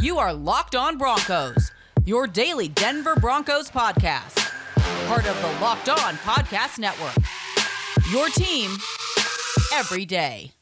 You are Locked On Broncos, your daily Denver Broncos podcast. Part of the Locked On Podcast Network. Your team every day.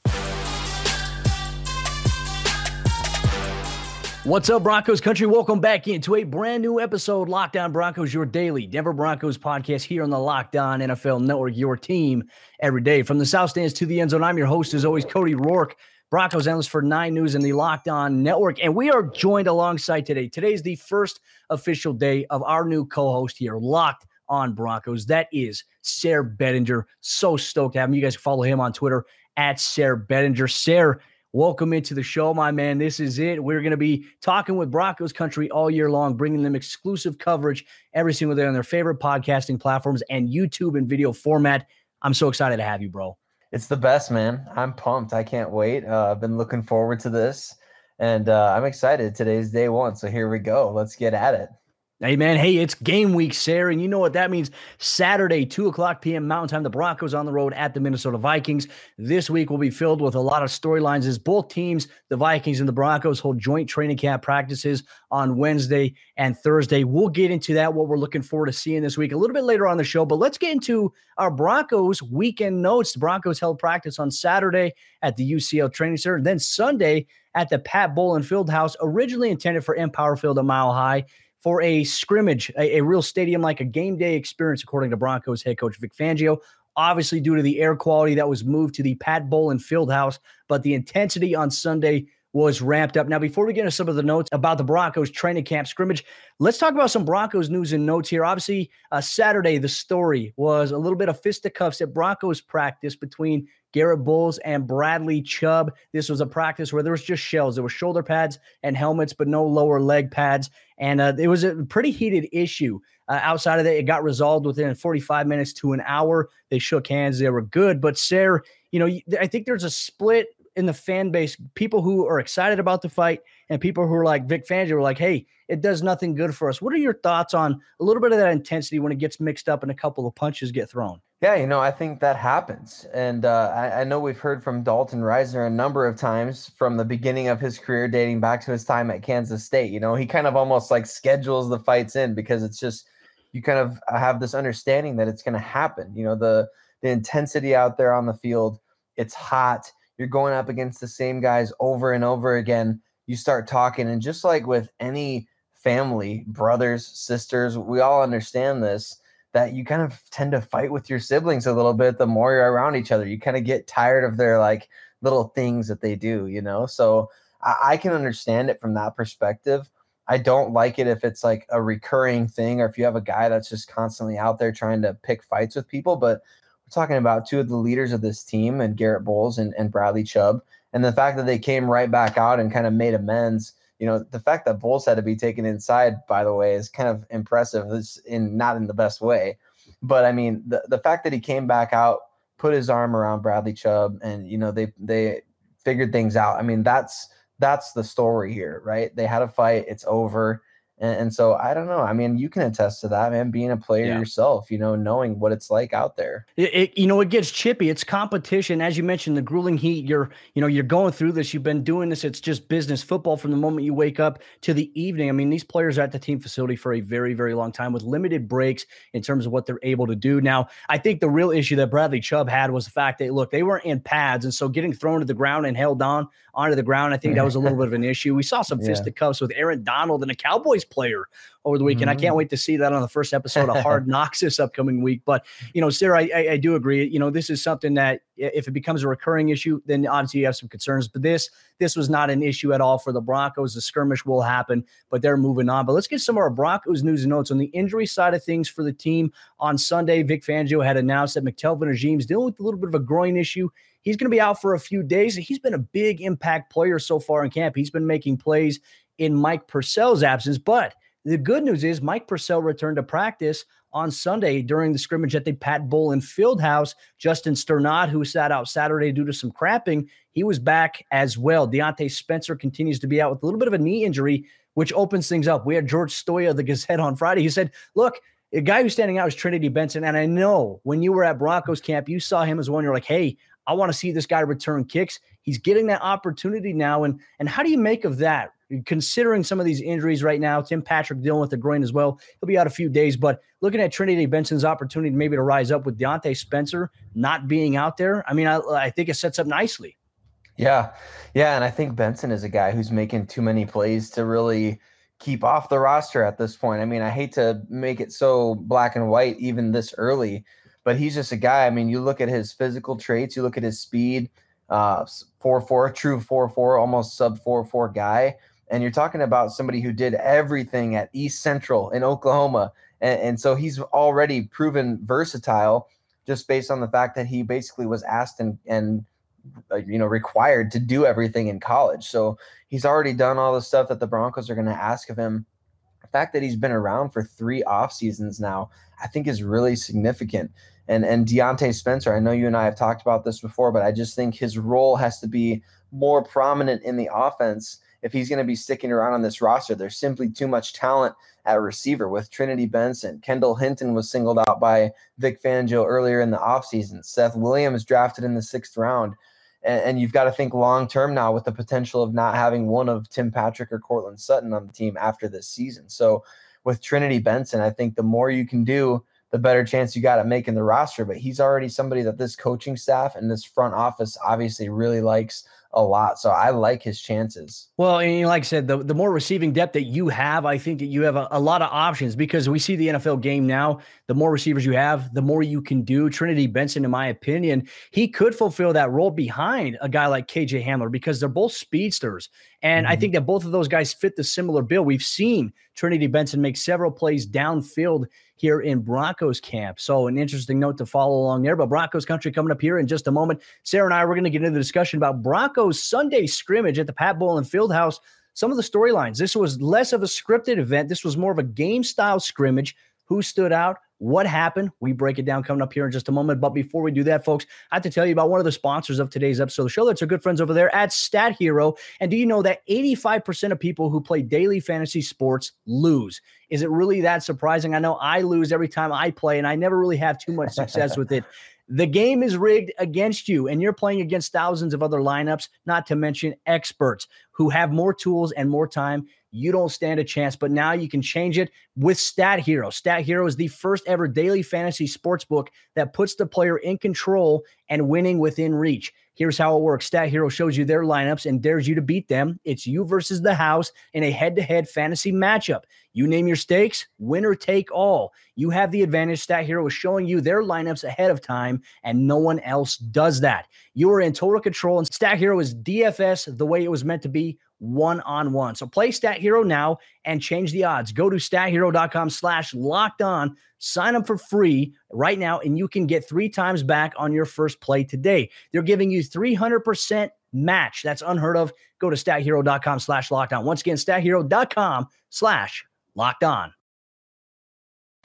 What's up, Broncos country? Welcome back into a brand new episode, Locked On Broncos, your daily Denver Broncos podcast here on the Locked On NFL Network, your team every day. From the South Stands to the end zone, I'm your host, as always, Cody Roark. Broncos analyst for Nine News and the Locked On Network. And we are joined alongside today. Today is the first official day of our new co host here, Locked On Broncos. That is Sayre Bedinger. So stoked to have him. You guys follow him on Twitter at Sayre Bedinger. Sayre, welcome into the show, my man. This is it. We're going to be talking with Broncos country all year long, bringing them exclusive coverage every single day on their favorite podcasting platforms and YouTube and video format. I'm so excited to have you, bro. It's the best, man. I'm pumped. I can't wait. Uh, I've been looking forward to this, and uh, I'm excited. Today's day one, so here we go. Let's get at it. Hey man, hey, it's game week, Sayre, and you know what that means. Saturday, 2 o'clock p.m. Mountain Time, the Broncos on the road at the Minnesota Vikings. This week will be filled with a lot of storylines as both teams, the Vikings and the Broncos, hold joint training camp practices on Wednesday and Thursday. We'll get into that, what we're looking forward to seeing this week a little bit later on the show, but let's get into our Broncos weekend notes. The Broncos held practice on Saturday at the UCHealth Training Center, then Sunday at the Pat Bowlen Fieldhouse, originally intended for Empower Field a mile high for a scrimmage, a, a real stadium like a game day experience, according to Broncos head coach Vic Fangio. Obviously, due to the air quality that was moved to the Pat Bowlen Fieldhouse, but the intensity on Sunday was ramped up. Now, before we get into some of the notes about the Broncos training camp scrimmage, let's talk about some Broncos news and notes here. Obviously, uh, Saturday, the story was a little bit of fisticuffs at Broncos practice between Garett Bolles and Bradley Chubb. This was a practice where there was just shells. There were shoulder pads and helmets, but no lower leg pads. And uh, it was a pretty heated issue. Uh, outside of that, it got resolved within 45 minutes to an hour. They shook hands. They were good. But Sayre, you know, I think there's a split in the fan base. People who are excited about the fight and people who are like Vic Fangio were like, hey, it does nothing good for us. What are your thoughts on a little bit of that intensity when it gets mixed up and a couple of punches get thrown? Yeah, you know, I think that happens. And uh, I, I, know we've heard from Dalton Risner a number of times from the beginning of his career, dating back to his time at Kansas State. You know, he kind of almost like schedules the fights in because it's just, you kind of have this understanding that it's going to happen. You know, the, the intensity out there on the field, it's hot. You're going up against the same guys over and over again. You start talking, and just like with any family, brothers, sisters, we all understand this that you kind of tend to fight with your siblings a little bit the more you're around each other. You kind of get tired of their like little things that they do, you know? So I, I can understand it from that perspective. I don't like it if it's like a recurring thing or if you have a guy that's just constantly out there trying to pick fights with people. But we're talking about two of the leaders of this team and Garett Bolles and, and Bradley Chubb. And the fact that they came right back out and kind of made amends you know, the fact that Bolles had to be taken inside, by the way, is kind of impressive. It's in not in the best way, but I mean, the the fact that he came back out, put his arm around Bradley Chubb, and you know they they figured things out. I mean, that's that's the story here, right? They had a fight. It's over. And, and, so I don't know. I mean, you can attest to that, man. Being a player yeah. yourself, you know, knowing what it's like out there. It, it, you know, it gets chippy. It's competition, as you mentioned, the grueling heat. You're, you know, you're going through this. You've been doing this. It's just business football from the moment you wake up to the evening. I mean, these players are at the team facility for a very, very long time with limited breaks in terms of what they're able to do. Now, I think the real issue that Bradley Chubb had was the fact that look, they weren't in pads, and so getting thrown to the ground and held on onto the ground, I think that was a little bit of an issue. We saw some yeah. fisticuffs with Aaron Donald and a Cowboys player over the weekend. Mm-hmm. I can't mm-hmm. wait to see that on the first episode of Hard Knocks this upcoming week. But you know, Sayre, I, I, I, do agree. You know, this is something that if it becomes a recurring issue, then obviously you have some concerns. But this this was not an issue at all for the Broncos. The skirmish will happen, but they're moving on. But let's get some of our Broncos news and notes on the injury side of things for the team. On Sunday, Vic Fangio had announced that McTelvin Agim's dealing with a little bit of a groin issue. He's going to be out for a few days. He's been a big impact player so far in camp. He's been making plays in Mike Purcell's absence, but the good news is Mike Purcell returned to practice on Sunday during the scrimmage at the Pat Bowlen Fieldhouse. Justin Strnad, who sat out Saturday due to some cramping, he was back as well. Diontae Spencer continues to be out with a little bit of a knee injury, which opens things up. We had George Stoia, the Gazette, on Friday. He said, Look, the guy who's standing out is Trinity Benson. And I know when you were at Broncos camp, you saw him as one. You're like, hey, I want to see this guy return kicks. He's getting that opportunity now. And and how do you make of that? considering some of these injuries right now, Tim Patrick dealing with the groin as well. He'll be out a few days, but looking at Trinity Benson's opportunity maybe to rise up with Diontae Spencer not being out there, I mean, I, I think it sets up nicely. Yeah. Yeah. And I think Benson is a guy who's making too many plays to really keep off the roster at this point. I mean, I hate to make it so black and white even this early, but he's just a guy. I mean, you look at his physical traits, you look at his speed, uh, 4 4, true 4 4, almost sub 4 4 guy. And you're talking about somebody who did everything at East Central in Oklahoma. And, and so he's already proven versatile just based on the fact that he basically was asked and, and uh, you know required to do everything in college. So he's already done all the stuff that the Broncos are going to ask of him. The fact that he's been around for three off seasons now, I think, is really significant. And and Diontae Spencer, I know you and I have talked about this before, but I just think his role has to be more prominent in the offense if he's going to be sticking around on this roster. There's simply too much talent at receiver with Trinity Benson. Kendall Hinton was singled out by Vic Fangio earlier in the offseason. Seth Williams drafted in the sixth round and, and you've got to think long term now with the potential of not having one of Tim Patrick or Courtland Sutton on the team after this season. So with Trinity Benson, I think the more you can do, the better chance you got at making the roster. But he's already somebody that this coaching staff and this front office obviously really likes a lot. So I like his chances. Well, and like I said, the, the more receiving depth that you have, I think that you have a, a, lot of options because we see the NFL game now. The more receivers you have, the more you can do. Trinity Benson, in my opinion, he could fulfill that role behind a guy like KJ Hamler because they're both speedsters. And mm-hmm. I think that both of those guys fit the similar bill. We've seen Trinity Benson make several plays downfield here in Broncos camp. So, an interesting note to follow along there. But Broncos country coming up here in just a moment. Sayre and I, we're going to get into the discussion about Broncos Sunday scrimmage at the Pat Bowlen Fieldhouse. Some of the storylines. This was less of a scripted event. This was more of a game style scrimmage. Who stood out? What happened? We break it down coming up here in just a moment. But before we do that, folks, I have to tell you about one of the sponsors of today's episode of the show. That's our good friends over there at Stat Hero. And do you know that 85% of people who play daily fantasy sports lose? Is it really that surprising? I know I lose every time I play, and I never really have too much success with it. The game is rigged against you, and you're playing against thousands of other lineups, not to mention experts who have more tools and more time you don't stand a chance. But now you can change it with Stat Hero. Stat Hero is the first ever daily fantasy sports book that puts the player in control and winning within reach. Here's how it works Stat Hero shows you their lineups and dares you to beat them. It's you versus the house in a head to head fantasy matchup. You name your stakes, winner take all. You have the advantage. Stat Hero is showing you their lineups ahead of time, and no one else does that. You are in total control, and Stat Hero is DFS the way it was meant to be one on one. So play Stat Hero now and change the odds. Go to stathero.com slash locked on, sign up for free right now, and you can get three times back on your first play today. They're giving you 300% match. That's unheard of. Go to stathero.com slash locked on. Once again, stathero.com slash locked on.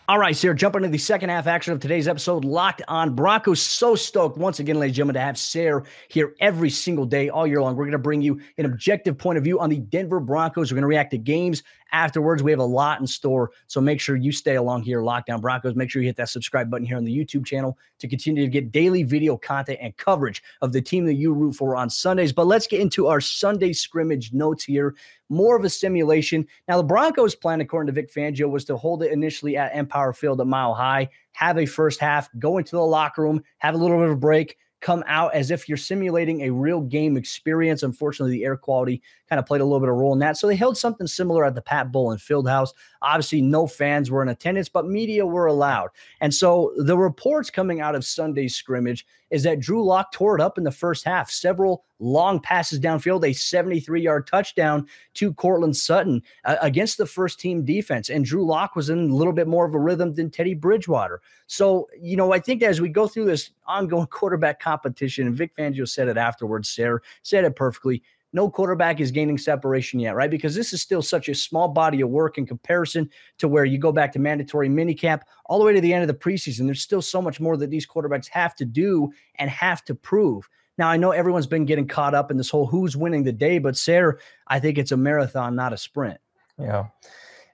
All right, Sayre, jumping into the second half action of today's episode, Locked on Broncos. So stoked once again, ladies and gentlemen, to have Sayre here every single day, all year long. We're going to bring you an objective point of view on the Denver Broncos. We're going to react to games afterwards. We have a lot in store. So make sure you stay along here, Locked On Broncos. Make sure you hit that subscribe button here on the YouTube channel to continue to get daily video content and coverage of the team that you root for on Sundays. But let's get into our Sunday scrimmage notes here. More of a simulation. Now, the Broncos' plan, according to Vic Fangio, was to hold it initially at Empower Field at Mile High, have a first half, go into the locker room, have a little bit of a break, come out as if you're simulating a real game experience. Unfortunately, the air quality kind of played a little bit of role in that. So they held something similar at the Pat Bull Bowlen Fieldhouse. Obviously, no fans were in attendance, but media were allowed. And so the reports coming out of Sunday's scrimmage is that Drew Lock tore it up in the first half. Several long passes downfield, a 73 yard touchdown to Courtland Sutton uh, against the first team defense. And Drew Lock was in a little bit more of a rhythm than Teddy Bridgewater. So, you know, I think as we go through this ongoing quarterback competition, and Vic Fangio said it afterwards, Sayre said it perfectly no quarterback is gaining separation yet, right? Because this is still such a small body of work in comparison to where you go back to mandatory minicamp all the way to the end of the preseason. There's still so much more that these quarterbacks have to do and have to prove. Now, I know everyone's been getting caught up in this whole who's winning the day, but Sayre, I think it's a marathon, not a sprint. Yeah.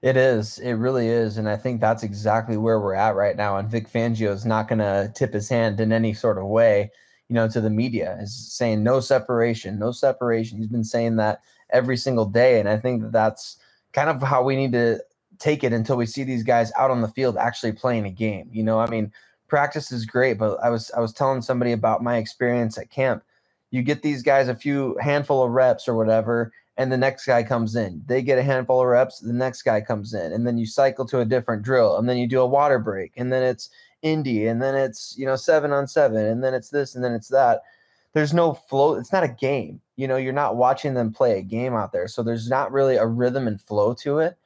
It is. It really is. And I think that's exactly where we're at right now. And Vic Fangio is not going to tip his hand in any sort of way you know, to the media is saying no separation, no separation. He's been saying that every single day. And I think that that's kind of how we need to take it until we see these guys out on the field actually playing a game. You know, I mean, practice is great, but I was I was telling somebody about my experience at camp. You get these guys a few handful of reps or whatever, and the next guy comes in. They get a handful of reps, the next guy comes in, and then you cycle to a different drill, and then you do a water break, and then it's indie, and then it's you know seven on seven, and then it's this, and then it's that. There's no flow. It's not a game. You know, you're not watching them play a game out there, so there's not really a rhythm and flow to it.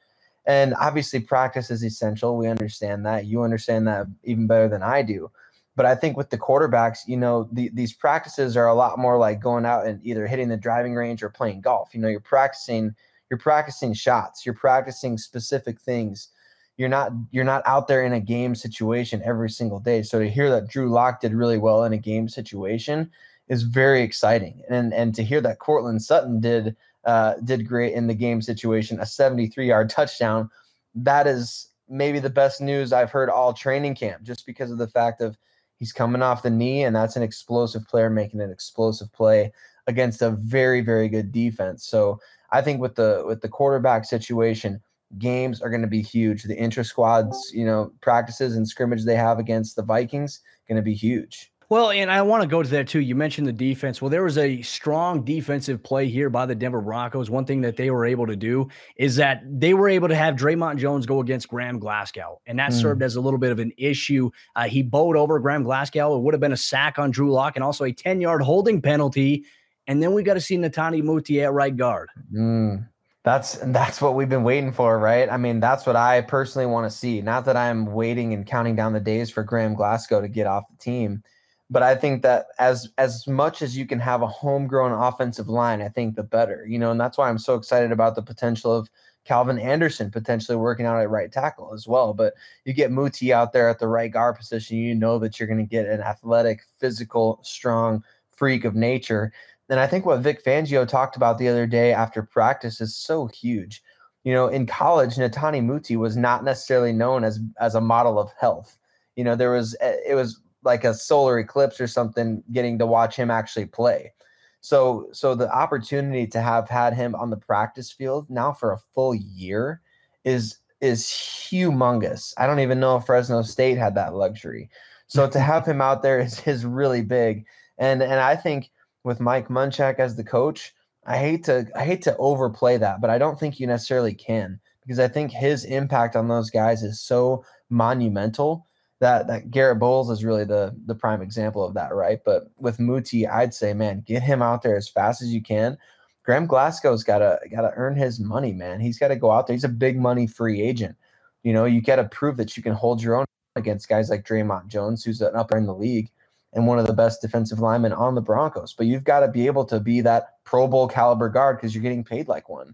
And obviously, practice is essential. We understand that. You understand that even better than I do. But I think with the quarterbacks, you know, the, these practices are a lot more like going out and either hitting the driving range or playing golf. You know, you're practicing, you're practicing shots, you're practicing specific things. You're not you're not out there in a game situation every single day. So to hear that Drew Lock did really well in a game situation is very exciting. And and to hear that Courtland Sutton did uh, did great in the game situation, a 73 yard touchdown. That is maybe the best news I've heard all training camp, just because of the fact of he's coming off the knee, and that's an explosive player making an explosive play against a very very good defense. So I think with the with the quarterback situation, games are going to be huge. The intra squads, you know, practices and scrimmage they have against the Vikings going to be huge. Well, and I want to go to that too. You mentioned the defense. Well, there was a strong defensive play here by the Denver Broncos. One thing that they were able to do is that they were able to have Dre'Mont Jones go against Graham Glasgow, and that mm. served as a little bit of an issue. Uh, he bowed over Graham Glasgow. It would have been a sack on Drew Lock and also a 10 yard holding penalty. And then we got to see Netane Muti at right guard. Mm. That's that's what we've been waiting for, right? I mean, that's what I personally want to see. Not that I'm waiting and counting down the days for Graham Glasgow to get off the team but I think that as as much as you can have a homegrown offensive line, I think the better. You know, and that's why I'm so excited about the potential of Calvin Anderson potentially working out at right tackle as well. But you get Muti out there at the right guard position, you know that you're going to get an athletic, physical, strong freak of nature. And I think what Vic Fangio talked about the other day after practice is so huge. You know, in college, Netane Muti was not necessarily known as as a model of health. You know, there was eh, it was like a solar eclipse or something getting to watch him actually play. So so the opportunity to have had him on the practice field now for a full year is is humongous. I don't even know if Fresno State had that luxury. So to have him out there is, is really big. And and I think with Mike Munchak as the coach, I hate to I hate to overplay that, but I don't think you necessarily can because I think his impact on those guys is so monumental that that Garett Bolles is really the the prime example of that, right? But with Muti, I'd say, man, get him out there as fast as you can. Graham Glasgow's gotta gotta earn his money, man. He's got to go out there. He's a big money free agent. You know, you got to prove that you can hold your own against guys like Dre'Mont Jones, who's an upper in the league and one of the best defensive linemen on the Broncos. But you've got to be able to be that Pro Bowl caliber guard because you're getting paid like one.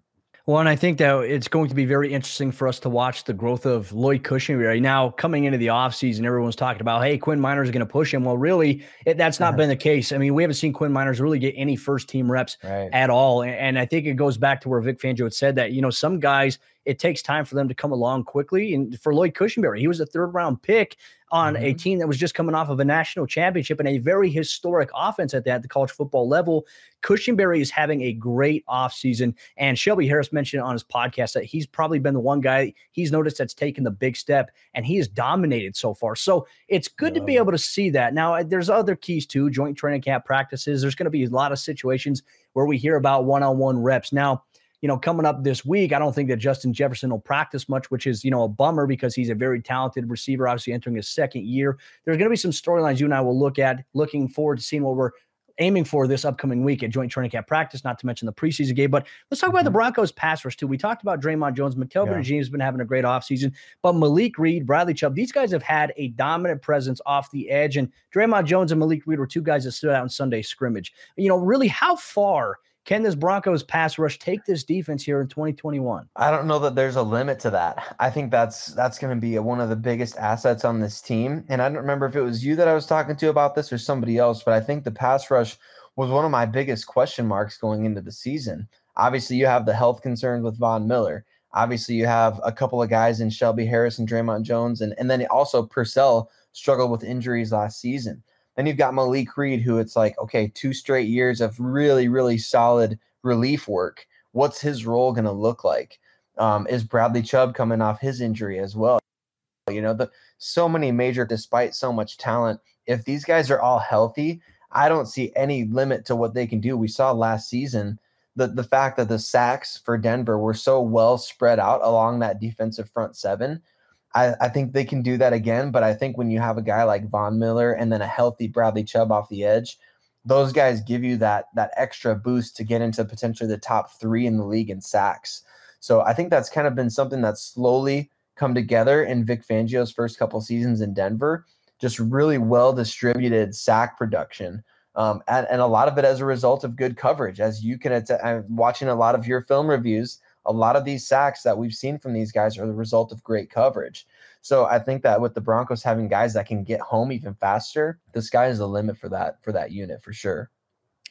Well, and I think that it's going to be very interesting for us to watch the growth of Lloyd Cushenberry. Right now, coming into the offseason, everyone's talking about, hey, Quinn Meinerz is going to push him. Well, really, it, that's not uh-huh. been the case. I mean, we haven't seen Quinn Meinerz really get any first team reps right. at all. And, and I think it goes back to where Vic Fangio had said that, you know, some guys, it takes time for them to come along quickly. And for Lloyd Cushenberry, he was a third round pick on mm-hmm. a team that was just coming off of a national championship and a very historic offense at that, the college football level. Cushenberry is having a great offseason. And Shelby Harris mentioned on his podcast that he's probably been the one guy he's noticed that's taken the big step and he has dominated so far. So it's good yeah. to be able to see that. Now, uh, there's other keys too joint training camp practices. There's going to be a lot of situations where we hear about one on one reps. Now, you know, coming up this week, I don't think that Justin Jefferson will practice much, which is, you know, a bummer because he's a very talented receiver, obviously entering his second year. There's going to be some storylines you and I will look at, looking forward to seeing what we're aiming for this upcoming week at joint training camp practice, not to mention the preseason game. But let's talk about the mm-hmm. Broncos pass rush, too. We talked about Dre'Mont Jones. McTelvin yeah. has been having a great offseason, but Malik Reed, Bradley Chubb, these guys have had a dominant presence off the edge. And Dre'Mont Jones and Malik Reed were two guys that stood out in Sunday scrimmage. You know, really, how far can this Broncos pass rush take this defense here in 2021? I don't know that there's a limit to that. I think that's that's going to be one of the biggest assets on this team. And I don't remember if it was you that I was talking to about this or somebody else, but I think the pass rush was one of my biggest question marks going into the season. Obviously, you have the health concerns with Von Miller. Obviously, you have a couple of guys in Shelby Harris and Dre'Mont Jones, and, and then also Purcell struggled with injuries last season. Then you've got Malik Reed, who it's like, okay, two straight years of really, really solid relief work. what's his role going to look like? Um, is Bradley Chubb coming off his injury as well? You know, the so many major, despite so much talent, if these guys are all healthy, I don't see any limit to what they can do. We saw last season the the fact that the sacks for Denver were so well spread out along that defensive front seven. I, I think they can do that again, but I think when you have a guy like Von Miller and then a healthy Bradley Chubb off the edge, those guys give you that that extra boost to get into potentially the top three in the league in sacks. So I think that's kind of been something that's slowly come together in Vic Fangio's first couple seasons in Denver. Just really well distributed sack production. Um, and, and, a lot of it as a result of good coverage. As you can, att- I'm watching a lot of your film reviews. A lot of these sacks that we've seen from these guys are the result of great coverage. So I think that with the Broncos having guys that can get home even faster, the sky is the limit for that for that unit for sure.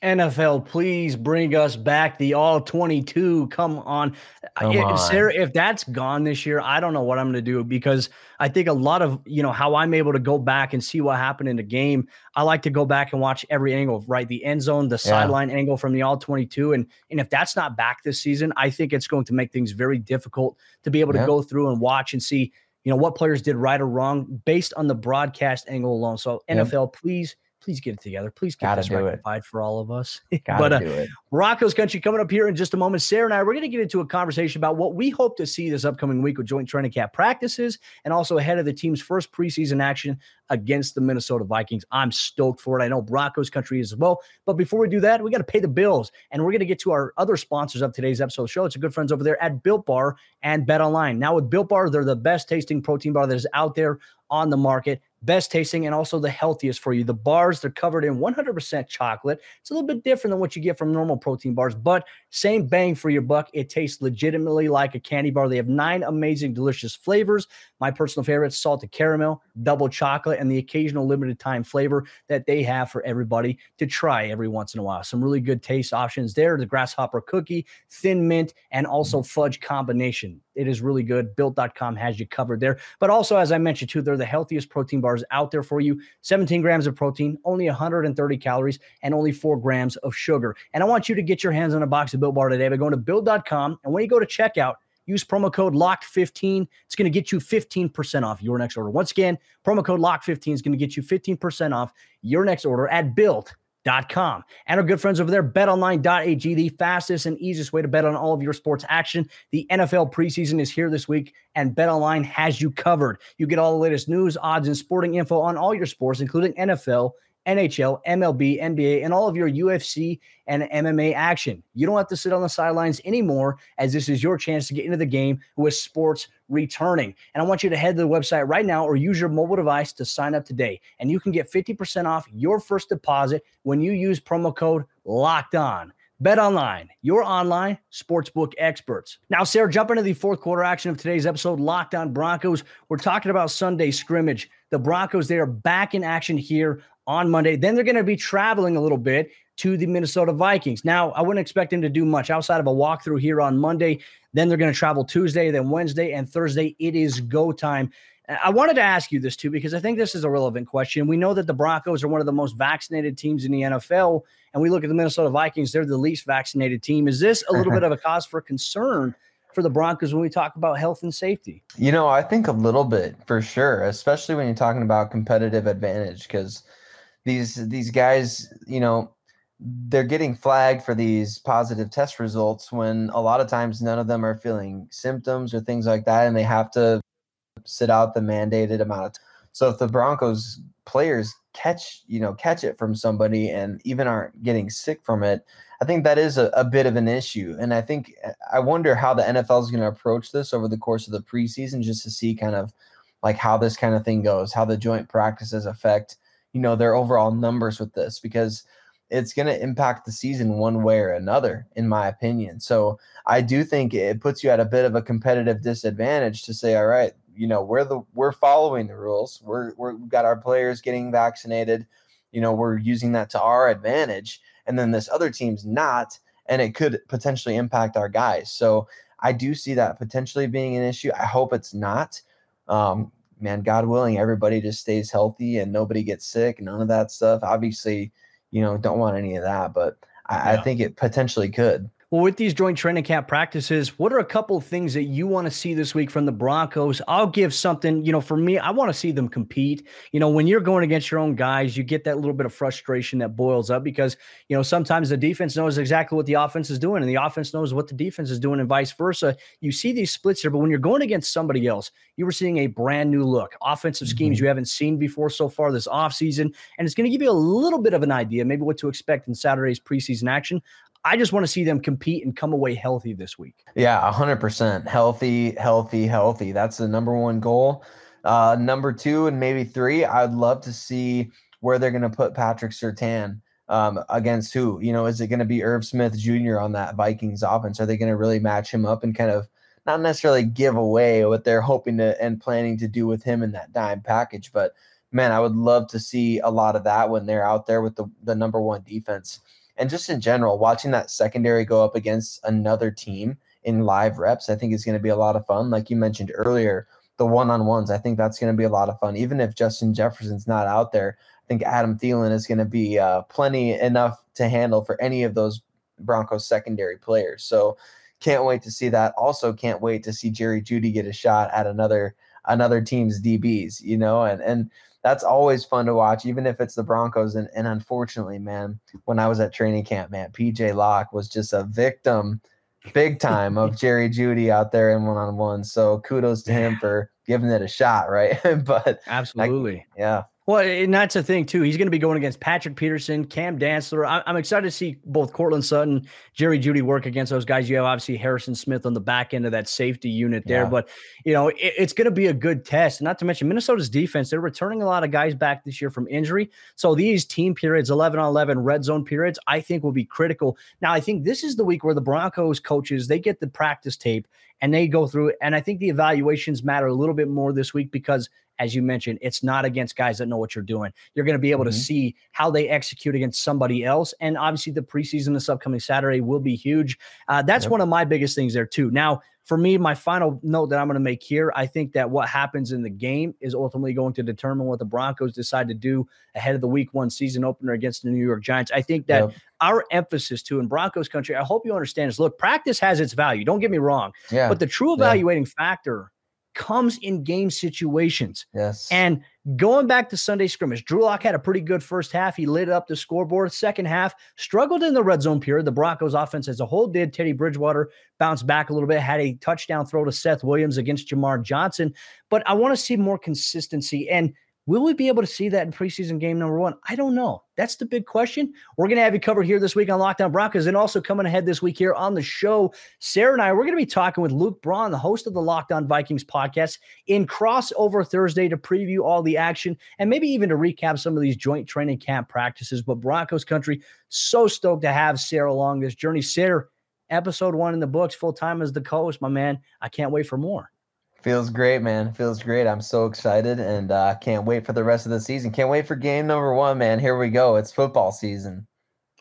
NFL, please bring us back the all 22. Come on. Come on. Sayre, if that's gone this year, I don't know what I'm going to do because I think a lot of, you know, how I'm able to go back and see what happened in the game. I like to go back and watch every angle, right? The end zone, the yeah. sideline angle from the all 22. And, and if that's not back this season, I think it's going to make things very difficult to be able to go through and watch and see, you know, what players did right or wrong based on the broadcast angle alone. So, NFL, yeah. please please get it together. Please get Gotta this rectified it. for all of us. but uh. Broncos country coming up here in just a moment. Sayre and I, we're going to get into a conversation about what we hope to see this upcoming week with joint training camp practices and also ahead of the team's first preseason action against the Minnesota Vikings. I'm stoked for it. I know Broncos country as well. But before we do that, we got to pay the bills. And we're going to get to our other sponsors of today's episode of the show. It's a good friends over there at Built Bar and Bet Online. Now with Built Bar, they're the best tasting protein bar that is out there on the market best tasting and also the healthiest for you. The bars, they're covered in 100% chocolate. It's a little bit different than what you get from normal protein bars, but same bang for your buck. It tastes legitimately like a candy bar. They have nine amazing, delicious flavors. My personal favorite, salted caramel, double chocolate, and the occasional limited time flavor that they have for everybody to try every once in a while. Some really good taste options there. The grasshopper cookie, thin mint, and also fudge combination. It is really good. Built.com has you covered there. But also, as I mentioned too, they're the healthiest protein bars out there for you. 17 grams of protein, only 130 calories, and only four grams of sugar. And I want you to get your hands on a box of Built Bar today by going to built.com. And when you go to checkout, use promo code LOCKED15. It's going to get you 15% off your next order. Once again, promo code LOCKED15 is going to get you 15% off your next order at built.com Com. And our good friends over there, betonline.ag, the fastest and easiest way to bet on all of your sports action. The NFL preseason is here this week, and betonline has you covered. You get all the latest news, odds, and sporting info on all your sports, including NFL, NHL, MLB, NBA, and all of your UFC and MMA action. You don't have to sit on the sidelines anymore, as this is your chance to get into the game with sports returning. And I want you to head to the website right now or use your mobile device to sign up today. And you can get 50% off your first deposit when you use promo code LOCKED ON. Bet online, your online sportsbook experts. Now, Sayre, jump into the fourth quarter action of today's episode, Locked On Broncos. We're talking about Sunday scrimmage. The Broncos, they are back in action here on Monday. Then they're going to be traveling a little bit to the Minnesota Vikings. Now, I wouldn't expect them to do much outside of a walkthrough here on Monday. Then they're going to travel Tuesday, then Wednesday, and Thursday. It is go time. I wanted to ask you this too, because I think this is a relevant question. We know that the Broncos are one of the most vaccinated teams in the NFL, and we look at the Minnesota Vikings, they're the least vaccinated team. Is this a little bit of a cause for concern for the Broncos when we talk about health and safety? You know, I think a little bit for sure, especially when you're talking about competitive advantage, because these these guys, you know, they're getting flagged for these positive test results when a lot of times none of them are feeling symptoms or things like that, and they have to sit out the mandated amount of time. So if the Broncos players catch, you know, catch it from somebody and even aren't getting sick from it, I think that is a, a bit of an issue. And I think eh, I wonder how the NFL is going to approach this over the course of the preseason just to see kind of like how this kind of thing goes, how the joint practices affect, you know, their overall numbers with this because it's going to impact the season one way or another, in my opinion. So I do think it puts you at a bit of a competitive disadvantage to say, all right, you know, we're the we're following the rules. We're we're we've got our players getting vaccinated. You know, we're using that to our advantage, and then this other team's not, and it could potentially impact our guys. So I do see that potentially being an issue. I hope it's not. Um, man, God willing, everybody just stays healthy and nobody gets sick. None of that stuff. Obviously, you know, don't want any of that, but I, yeah. I think it potentially could. Well, with these joint training camp practices, what are a couple of things that you want to see this week from the Broncos? I'll give something, you know, for me, I want to see them compete. You know, when you're going against your own guys, you get that little bit of frustration that boils up because, you know, sometimes the defense knows exactly what the offense is doing and the offense knows what the defense is doing and vice versa. You see these splits here, but when you're going against somebody else, you were seeing a brand new look, offensive schemes mm-hmm. you haven't seen before so far this offseason. And it's going to give you a little bit of an idea, maybe what to expect in Saturday's preseason action. I just want to see them compete and come away healthy this week. Yeah, 100% healthy, healthy, healthy. That's the number one goal. Uh, number two and maybe three, I'd love to see where they're going to put Patrick Surtain um, against who. You know, is it going to be Irv Smith Jr. on that Vikings offense? Are they going to really match him up and kind of not necessarily give away what they're hoping to and planning to do with him in that dime package? But man, I would love to see a lot of that when they're out there with the, the number one defense and just in general, watching that secondary go up against another team in live reps, I think is going to be a lot of fun. Like you mentioned earlier, the one on ones, I think that's going to be a lot of fun. Even if Justin Jefferson's not out there, I think Adam Thielen is going to be uh, plenty enough to handle for any of those Broncos secondary players. So can't wait to see that. Also, can't wait to see Jerry Jeudy get a shot at another another team's DBs. You know, and and that's always fun to watch, even if it's the Broncos. And, and unfortunately, man, when I was at training camp, man, PJ Locke was just a victim big time of Jerry Jeudy out there in one on one. So kudos to him for giving it a shot, right? but absolutely. I, yeah. Well, and that's the thing too. He's going to be going against Patrick Peterson, Cam Dantzler. I'm excited to see both Courtland Sutton, Jerry Jeudy work against those guys. You have obviously Harrison Smith on the back end of that safety unit there, yeah. but you know it, it's going to be a good test. Not to mention Minnesota's defense; they're returning a lot of guys back this year from injury. So these team periods, 11 on 11 red zone periods, I think will be critical. Now, I think this is the week where the Broncos coaches they get the practice tape and they go through, and I think the evaluations matter a little bit more this week because as you mentioned, it's not against guys that know what you're doing. You're going to be able mm-hmm. to see how they execute against somebody else. And obviously, the preseason this upcoming Saturday will be huge. Uh, that's yep. one of my biggest things there, too. Now, for me, my final note that I'm going to make here, I think that what happens in the game is ultimately going to determine what the Broncos decide to do ahead of the week one season opener against the New York Giants. I think that yep. our emphasis too in Broncos country, I hope you understand is look, practice has its value. Don't get me wrong. Yeah. But the true evaluating yeah. factor comes in game situations. Yes. And going back to Sunday scrimmage, Drew Lock had a pretty good first half. He lit up the scoreboard. Second half, struggled in the red zone period. The Broncos offense as a whole did. Teddy Bridgewater bounced back a little bit, had a touchdown throw to Seth Williams against Jamar Johnson. But I want to see more consistency. And Will we be able to see that in preseason game number one? I don't know. That's the big question. We're going to have you covered here this week on Lockdown On Broncos and also coming ahead this week here on the show. Sayre and I, we're going to be talking with Luke Braun, the host of the Locked On Vikings podcast, in crossover Thursday to preview all the action and maybe even to recap some of these joint training camp practices. But Broncos country, so stoked to have Sayre along this journey. Sayre, episode one in the books, full time as the co host, my man. I can't wait for more. Feels great, man. Feels great. I'm so excited and uh, can't wait for the rest of the season. Can't wait for game number one, man. Here we go. It's football season.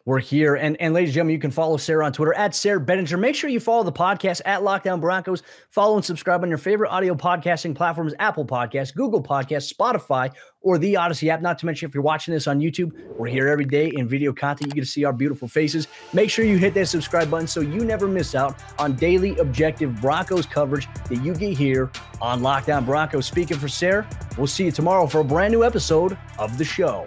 We're here. And, and ladies and gentlemen, you can follow Sayre on Twitter at Sayre Bedinger. Make sure you follow the podcast at Locked On Broncos. Follow and subscribe on your favorite audio podcasting platforms Apple Podcasts, Google Podcasts, Spotify, or the Audacy app. Not to mention, if you're watching this on YouTube, we're here every day in video content. You get to see our beautiful faces. Make sure you hit that subscribe button so you never miss out on daily objective Broncos coverage that you get here on Locked On Broncos. Speaking for Sayre, we'll see you tomorrow for a brand new episode of the show.